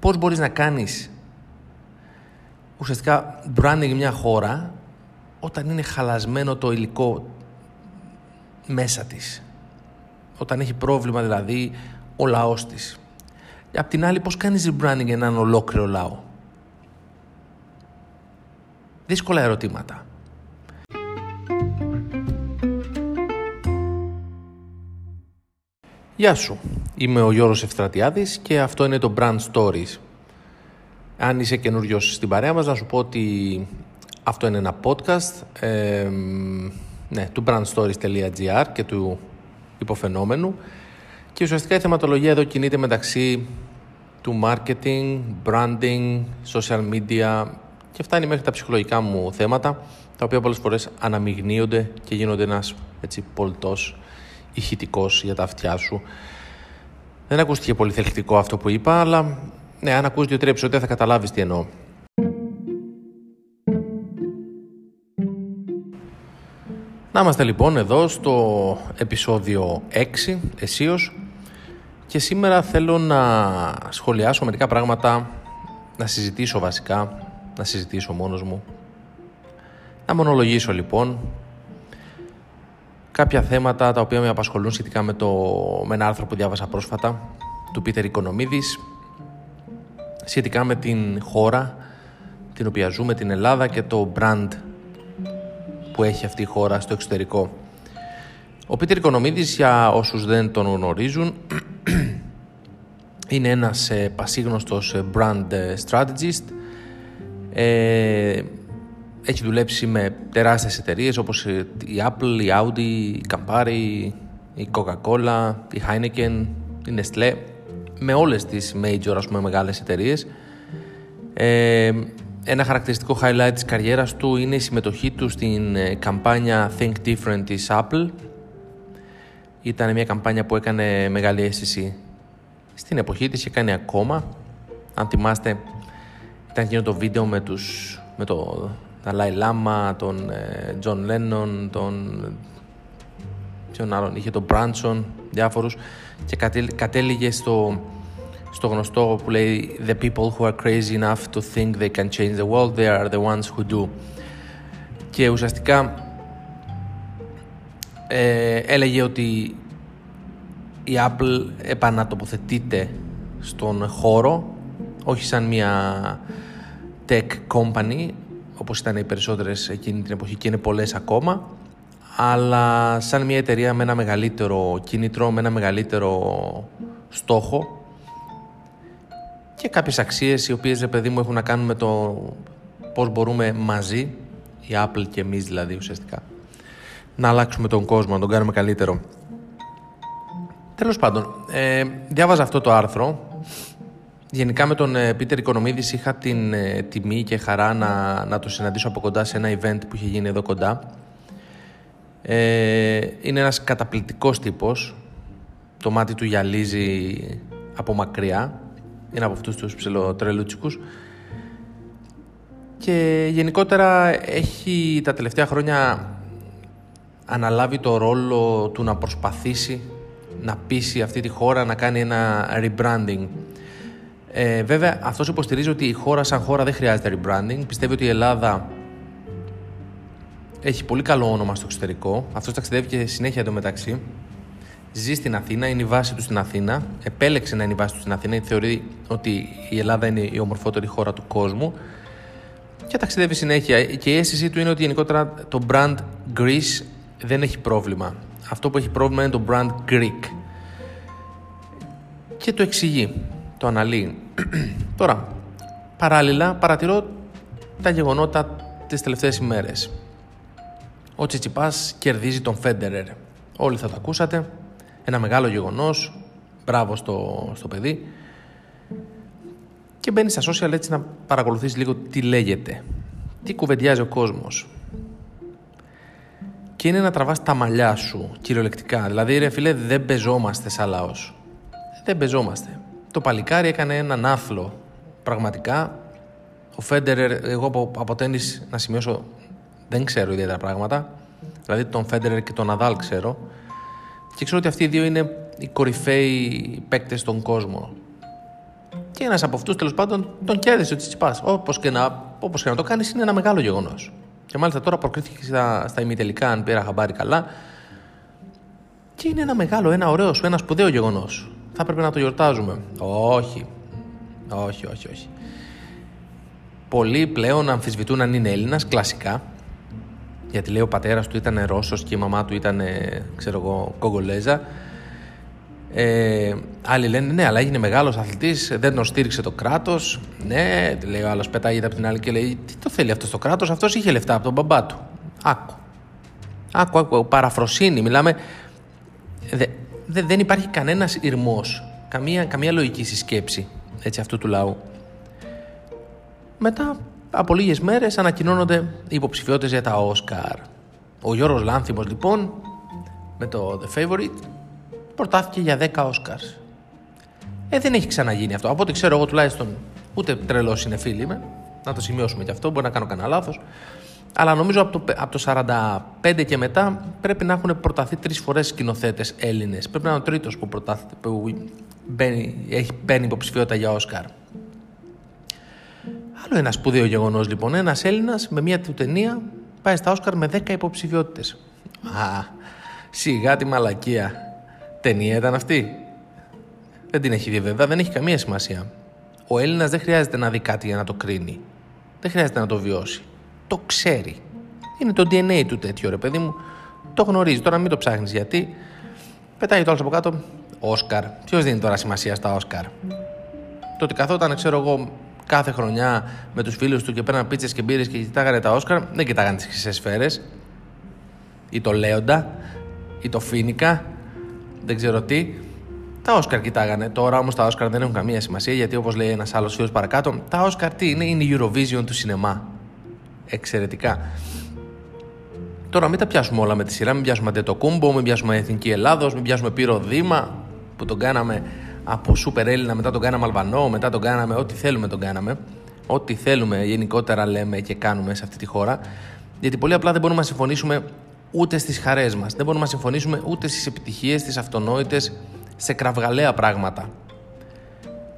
πώς μπορείς να κάνεις ουσιαστικά branding μια χώρα όταν είναι χαλασμένο το υλικό μέσα της. Όταν έχει πρόβλημα δηλαδή ο λαός της. Απ' την άλλη πώς κάνεις rebranding έναν ολόκληρο λαό; Δύσκολα ερωτήματα. Γεια σου, είμαι ο Γιώργος Ευστρατιάδης και αυτό είναι το Brand Stories. Αν είσαι καινούριος στην παρέα μας, να σου πω ότι αυτό είναι ένα podcast ναι, του brandstories.gr και του υποφαινόμενου. Και ουσιαστικά η θεματολογία εδώ κινείται μεταξύ του marketing, branding, social media και φτάνει μέχρι τα ψυχολογικά μου θέματα τα οποία πολλές φορές αναμειγνύονται και γίνονται ένας έτσι πολτός ηχητικός για τα αυτιά σου. Δεν ακούστηκε πολύ θελκτικό αυτό που είπα, αλλά ναι, αν ακούσει δύο-τρία επεισόδια θα καταλάβεις τι εννοώ. Να είμαστε λοιπόν εδώ στο επεισόδιο 6 εσείως και σήμερα θέλω να σχολιάσω μερικά πράγματα, να συζητήσω βασικά, να συζητήσω μόνος μου, να μονολογήσω λοιπόν κάποια θέματα τα οποία με απασχολούν σχετικά με, το, με ένα άρθρο που διάβασα πρόσφατα του Πίτερ Οικονομίδης σχετικά με την χώρα την οποία ζούμε, την Ελλάδα και το brand που έχει αυτή η χώρα στο εξωτερικό. Ο Πίτερ Οικονομίδης, για όσους δεν τον γνωρίζουν, είναι ένας ε, πασίγνωστος ε, brand ε, strategist. Ε, έχει δουλέψει με τεράστιες εταιρείες όπως η Apple, η Audi, η Campari, η Coca-Cola, η Heineken, η Nestlé, με όλες τις major ας πούμε μεγάλες εταιρείες. Ε, ένα χαρακτηριστικό highlight της καριέρας του είναι η συμμετοχή του στην ε, καμπάνια Think Different της Apple. Ήταν μια καμπάνια που έκανε μεγάλη αίσθηση στην εποχή της και κάνει ακόμα. Αν θυμάστε, ήταν εκείνο το βίντεο με, τους, με το Dalai Lama, τον John Lennon, τον... ποιον άλλον, είχε τον Branson, διάφορους και κατέληγε στο στο γνωστό που λέει The people who are crazy enough to think they can change the world, they are the ones who do. Και ουσιαστικά ε, έλεγε ότι η Apple επανατοποθετείται στον χώρο όχι σαν μια tech company όπως ήταν οι περισσότερες εκείνη την εποχή και είναι πολλές ακόμα αλλά σαν μια εταιρεία με ένα μεγαλύτερο κίνητρο, με ένα μεγαλύτερο στόχο και κάποιες αξίες οι οποίες, παιδί μου, έχουν να κάνουν με το πώς μπορούμε μαζί, η Apple και εμείς δηλαδή ουσιαστικά, να αλλάξουμε τον κόσμο, να τον κάνουμε καλύτερο. Τέλος πάντων, ε, διάβαζα αυτό το άρθρο. Γενικά με τον ε, Πίτερ Οικονομίδης είχα την ε, τιμή και χαρά να, να το συναντήσω από κοντά σε ένα event που είχε γίνει εδώ κοντά. Ε, είναι ένας καταπληκτικός τύπος. Το μάτι του γυαλίζει από μακριά είναι από αυτούς τους ψηλοτρελούτσικους και γενικότερα έχει τα τελευταία χρόνια αναλάβει το ρόλο του να προσπαθήσει να πείσει αυτή τη χώρα να κάνει ένα rebranding. Ε, βέβαια, αυτός υποστηρίζει ότι η χώρα σαν χώρα δεν χρειάζεται rebranding. Πιστεύει ότι η Ελλάδα έχει πολύ καλό όνομα στο εξωτερικό. Αυτός ταξιδεύει και συνέχεια εντωμεταξύ ζει στην Αθήνα, είναι η βάση του στην Αθήνα. Επέλεξε να είναι η βάση του στην Αθήνα, γιατί θεωρεί ότι η Ελλάδα είναι η ομορφότερη χώρα του κόσμου. Και ταξιδεύει συνέχεια. Και η αίσθησή του είναι ότι γενικότερα το brand Greece δεν έχει πρόβλημα. Αυτό που έχει πρόβλημα είναι το brand Greek. Και το εξηγεί, το αναλύει. Τώρα, παράλληλα παρατηρώ τα γεγονότα τις τελευταίες ημέρες. Ο Τσιτσιπάς κερδίζει τον Φέντερερ. Όλοι θα το ακούσατε ένα μεγάλο γεγονός, μπράβο στο, στο παιδί και μπαίνει στα social έτσι να παρακολουθείς λίγο τι λέγεται, τι κουβεντιάζει ο κόσμος. Και είναι να τραβάς τα μαλλιά σου, κυριολεκτικά. Δηλαδή, ρε φίλε, δεν πεζόμαστε σαν λαός. Δεν πεζόμαστε. Το παλικάρι έκανε έναν άθλο. Πραγματικά, ο Φέντερερ, εγώ από, από τέννις, να σημειώσω, δεν ξέρω ιδιαίτερα πράγματα. Δηλαδή, τον Φέντερερ και τον Ναδάλ ξέρω. Και ξέρω ότι αυτοί οι δύο είναι οι κορυφαίοι παίκτες στον κόσμο. Και ένας από αυτούς τέλος πάντων τον κέρδισε ο Τσιτσιπάς. Όπως και, να, όπως και να το κάνεις, είναι ένα μεγάλο γεγονός. Και μάλιστα τώρα προκρίθηκε στα, στα ημιτελικά, αν πήρα χαμπάρι καλά. Και είναι ένα μεγάλο, ένα ωραίο σου, ένα σπουδαίο γεγονός. Θα έπρεπε να το γιορτάζουμε. Όχι. Όχι, όχι, όχι. Πολλοί πλέον αμφισβητούν αν είναι Έλληνας, κλασικά. Γιατί λέει ο πατέρας του ήταν Ρώσος και η μαμά του ήταν, ξέρω εγώ, Κογκολέζα. Ε, άλλοι λένε ναι, αλλά έγινε μεγάλος αθλητής, δεν τον στήριξε το κράτος. Ναι, λέει ο άλλος, πετάγεται από την άλλη και λέει: Τι το θέλει αυτός το κράτος, αυτός είχε λεφτά από τον μπαμπά του. Άκου. Άκου, άκου, παραφροσύνη. Μιλάμε. Δε, δε, δεν υπάρχει κανένας ηρμός, καμία, καμία λογική συσκέψη έτσι, αυτού του λαού. Μετά από λίγες μέρες ανακοινώνονται οι υποψηφιότητες για τα Όσκαρ. Ο Γιώργος Λάνθιμος λοιπόν με το The Favorite προτάθηκε για 10 Oscars. Ε, δεν έχει ξαναγίνει αυτό. Από ό,τι ξέρω εγώ τουλάχιστον, ούτε τρελός είναι φίλοι με. Να το σημειώσουμε και αυτό, μπορεί να κάνω κανένα λάθος. Αλλά νομίζω από το, από το 45 και μετά πρέπει να έχουν προταθεί τρεις φορές σκηνοθέτες Έλληνες. Πρέπει να είναι ο τρίτος που, που μπαίνει, έχει παίρνει υποψηφιότητα για Όσκαρ. Άλλο ένα σπουδαίο γεγονός λοιπόν. Ένας Έλληνας με μια του ταινία πάει στα Όσκαρ με 10 υποψηφιότητες. Α, σιγά τη μαλακία. Ταινία ήταν αυτή; Δεν την έχει δει βέβαια, δεν έχει καμία σημασία. Ο Έλληνας δεν χρειάζεται να δει κάτι για να το κρίνει. Δεν χρειάζεται να το βιώσει. Το ξέρει. Είναι το DNA του τέτοιο ρε παιδί μου. Το γνωρίζει. Τώρα μην το ψάχνεις γιατί. Πετάει το άλλο από κάτω. Όσκαρ. Ποιος δίνει τώρα σημασία στα Όσκαρ; Το ότι καθόταν, ξέρω εγώ, κάθε χρονιά με τους φίλους του και παίρναν πίτσες και μπύρες και κοιτάγανε τα Όσκαρ, δεν κοιτάγανε τις χρυσές σφαίρες. Ή το Λέοντα. Ή το Φίνικα δεν ξέρω τι. Τα Όσκαρ κοιτάγανε. Τώρα όμως τα Όσκαρ δεν έχουν καμία σημασία γιατί όπως λέει ένας άλλος φίλος παρακάτω, τα Όσκαρ τι είναι, είναι η Eurovision του σινεμά. Εξαιρετικά. Τώρα μην τα πιάσουμε όλα με τη σειρά, μην πιάσουμε το κούμπο, μην πιάσουμε Εθνική Ελλάδος, μην πιάσουμε Πύρο Δήμα που τον κάναμε από Σούπερ Έλληνα, μετά τον κάναμε Αλβανό, μετά τον κάναμε ό,τι θέλουμε τον κάναμε. Ό,τι θέλουμε γενικότερα λέμε και κάνουμε σε αυτή τη χώρα. Γιατί πολύ απλά δεν μπορούμε να συμφωνήσουμε ούτε στις χαρές μας. Δεν μπορούμε να συμφωνήσουμε ούτε στις επιτυχίες, στις αυτονόητες, σε κραυγαλαία πράγματα.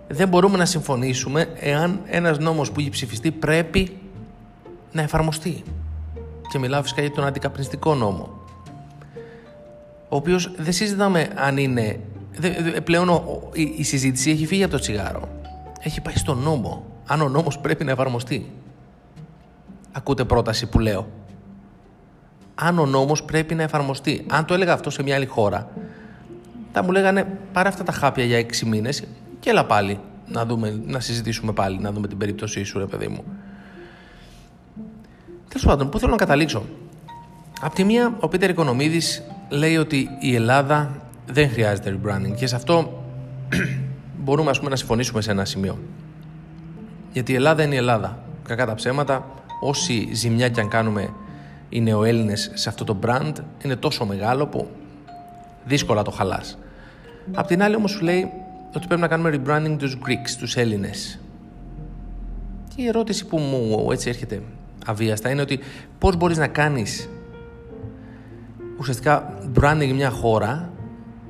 Δεν μπορούμε να συμφωνήσουμε εάν ένας νόμος που έχει ψηφιστεί πρέπει να εφαρμοστεί. Και μιλάω φυσικά για τον αντικαπνιστικό νόμο. Ο οποίος δεν συζητάμε αν είναι... Πλέον η συζήτηση έχει φύγει από το τσιγάρο. Έχει πάει στον νόμο. Αν ο νόμος πρέπει να εφαρμοστεί. Ακούτε πρόταση που λέω αν ο νόμος πρέπει να εφαρμοστεί. Αν το έλεγα αυτό σε μια άλλη χώρα, θα μου λέγανε πάρε αυτά τα χάπια για έξι μήνες και έλα πάλι να, δούμε, να συζητήσουμε πάλι, να δούμε την περίπτωσή σου ρε παιδί μου. Τέλος πάντων, πού θέλω να καταλήξω; Απ' τη μία, ο Πίτερ Οικονομίδης λέει ότι η Ελλάδα δεν χρειάζεται rebranding και σε αυτό μπορούμε ας πούμε, να συμφωνήσουμε σε ένα σημείο. Γιατί η Ελλάδα είναι η Ελλάδα. Κακά τα ψέματα, όση ζημιά κι αν κάνουμε οι νεοέλληνες σε αυτό το brand είναι τόσο μεγάλο που δύσκολα το χαλάς. Απ' την άλλη όμως σου λέει ότι πρέπει να κάνουμε rebranding τους Greeks, τους Έλληνες. Και η ερώτηση που μου έτσι έρχεται αβίαστα είναι ότι πώς μπορείς να κάνεις ουσιαστικά branding μια χώρα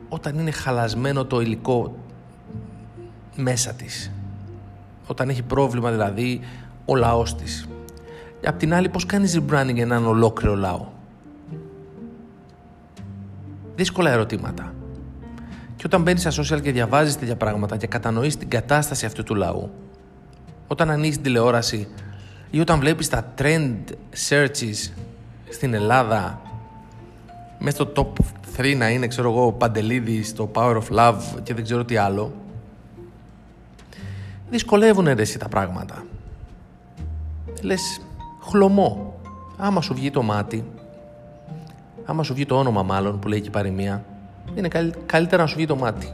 όταν είναι χαλασμένο το υλικό μέσα της. Όταν έχει πρόβλημα δηλαδή ο λαός της. Απ' την άλλη, πώς κάνεις rebranding έναν ολόκληρο λαό; Δύσκολα ερωτήματα. Και όταν μπαίνεις στα social και διαβάζεις τέτοια πράγματα και κατανοείς την κατάσταση αυτού του λαού, όταν ανοίγεις την τηλεόραση ή όταν βλέπεις τα trend searches στην Ελλάδα μέσα στο top 3 να είναι, ξέρω εγώ, Παντελίδης στο Power of Love και δεν ξέρω τι άλλο, δυσκολεύουν εσύ τα πράγματα. Λες, χλωμό. Άμα σου βγει το μάτι, άμα σου βγει το όνομα μάλλον που λέει και η παροιμία, είναι καλύτερα να σου βγει το μάτι.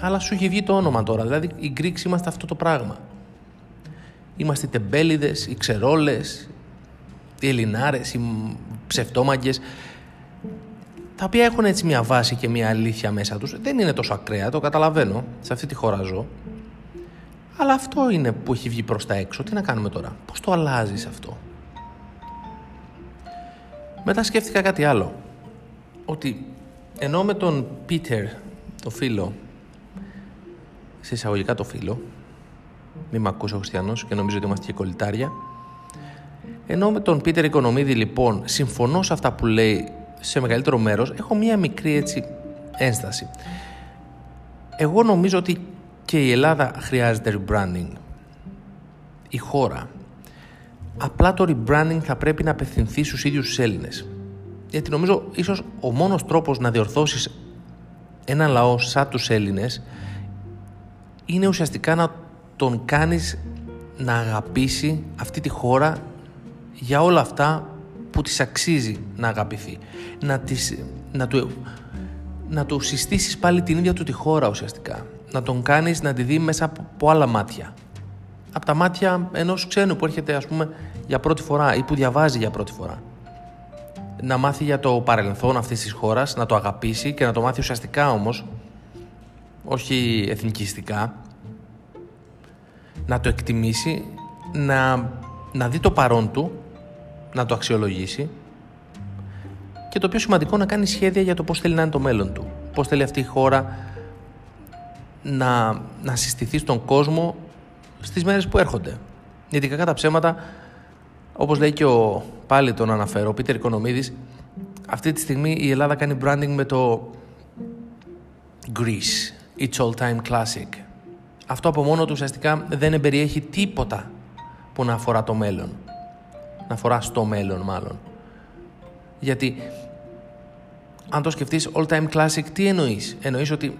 Αλλά σου έχει βγει το όνομα τώρα. Δηλαδή, οι Γκρίξ είμαστε αυτό το πράγμα. Είμαστε οι τεμπέληδες, οι ξερόλες, οι Ελληνάρες, οι ψευτόμαγκε. Τα οποία έχουν έτσι μια βάση και μια αλήθεια μέσα τους. Δεν είναι τόσο ακραία, το καταλαβαίνω. Σε αυτή τη χώρα ζω. Αλλά αυτό είναι που έχει βγει προς τα έξω. Τι να κάνουμε τώρα, πώς το αλλάζεις αυτό; Μετά σκέφτηκα κάτι άλλο. Ότι ενώ με τον Πίτερ, το φίλο, σε εισαγωγικά το φίλο, Μην με ακούσει ο Χριστιανός και νομίζω ότι είμαστε και κολλητάρια. Ενώ με τον Πίτερ Οικονομίδη λοιπόν συμφωνώ σε αυτά που λέει σε μεγαλύτερο μέρος, έχω μία μικρή έτσι ένσταση. Εγώ νομίζω ότι και η Ελλάδα χρειάζεται rebranding. Η χώρα. Απλά το rebranding θα πρέπει να απευθυνθεί στους ίδιους τους Έλληνες. Γιατί νομίζω ίσως ο μόνος τρόπος να διορθώσεις ένα λαό σαν τους Έλληνες είναι ουσιαστικά να τον κάνεις να αγαπήσει αυτή τη χώρα για όλα αυτά που της αξίζει να αγαπηθεί. Να, της, να, του, να του συστήσεις πάλι την ίδια του τη χώρα ουσιαστικά. Να τον κάνεις να τη δει μέσα από άλλα μάτια. Από τα μάτια ενός ξένου που έρχεται ας πούμε για πρώτη φορά ή που διαβάζει για πρώτη φορά. Να μάθει για το παρελθόν αυτής της χώρας, να το αγαπήσει και να το μάθει ουσιαστικά όμως, όχι εθνικιστικά, να το εκτιμήσει, να, να δει το παρόν του, να το αξιολογήσει και το πιο σημαντικό να κάνει σχέδια για το πώς θέλει να είναι το μέλλον του. Πώς θέλει αυτή η χώρα να, να συστηθεί στον κόσμο στις μέρες που έρχονται. Γιατί κακά τα ψέματα, όπως λέει και ο πάλι τον αναφέρω, ο Πίτερ Οικονομίδης, αυτή τη στιγμή η Ελλάδα κάνει branding με το Greece, It's All Time Classic. Αυτό από μόνο του ουσιαστικά δεν εμπεριέχει τίποτα που να αφορά το μέλλον. Να αφορά στο μέλλον μάλλον. Γιατί αν το σκεφτείς all time classic τι εννοείς; Εννοείς ότι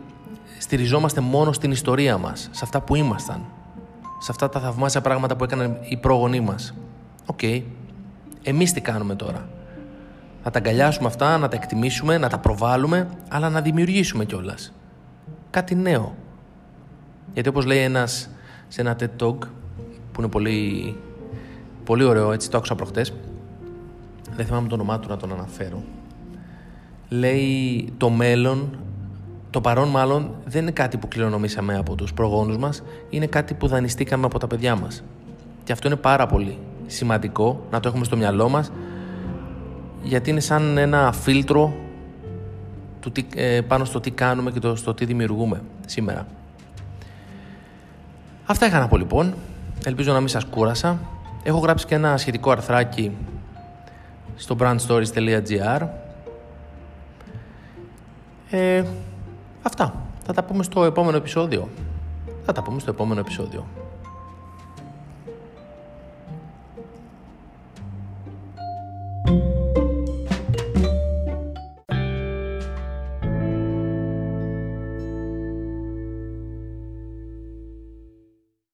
στηριζόμαστε μόνο στην ιστορία μας, σε αυτά που ήμασταν, σε αυτά τα θαυμάσια πράγματα που έκαναν οι πρόγονοί μας. OK. Okay. Εμείς τι κάνουμε τώρα; Να τα αγκαλιάσουμε αυτά, να τα εκτιμήσουμε, να τα προβάλλουμε, αλλά να δημιουργήσουμε κιόλας. Κάτι νέο. Γιατί όπως λέει ένας σε ένα TED Talk, που είναι πολύ, πολύ ωραίο, έτσι το άκουσα προχτές, δεν θυμάμαι το όνομά του να τον αναφέρω, λέει το μέλλον, το παρόν μάλλον, δεν είναι κάτι που κληρονομήσαμε από τους προγόνους μας, είναι κάτι που δανειστήκαμε από τα παιδιά μας. Και αυτό είναι πάρα πολύ σημαντικό να το έχουμε στο μυαλό μας, γιατί είναι σαν ένα φίλτρο του τι, ε, πάνω στο τι κάνουμε και το, στο τι δημιουργούμε σήμερα. Αυτά είχα να πω λοιπόν. Ελπίζω να μην σας κούρασα. Έχω γράψει και ένα σχετικό αρθράκι στο brandstories.gr ε, Αυτά. Θα τα πούμε στο επόμενο επεισόδιο. Θα τα πούμε στο επόμενο επεισόδιο.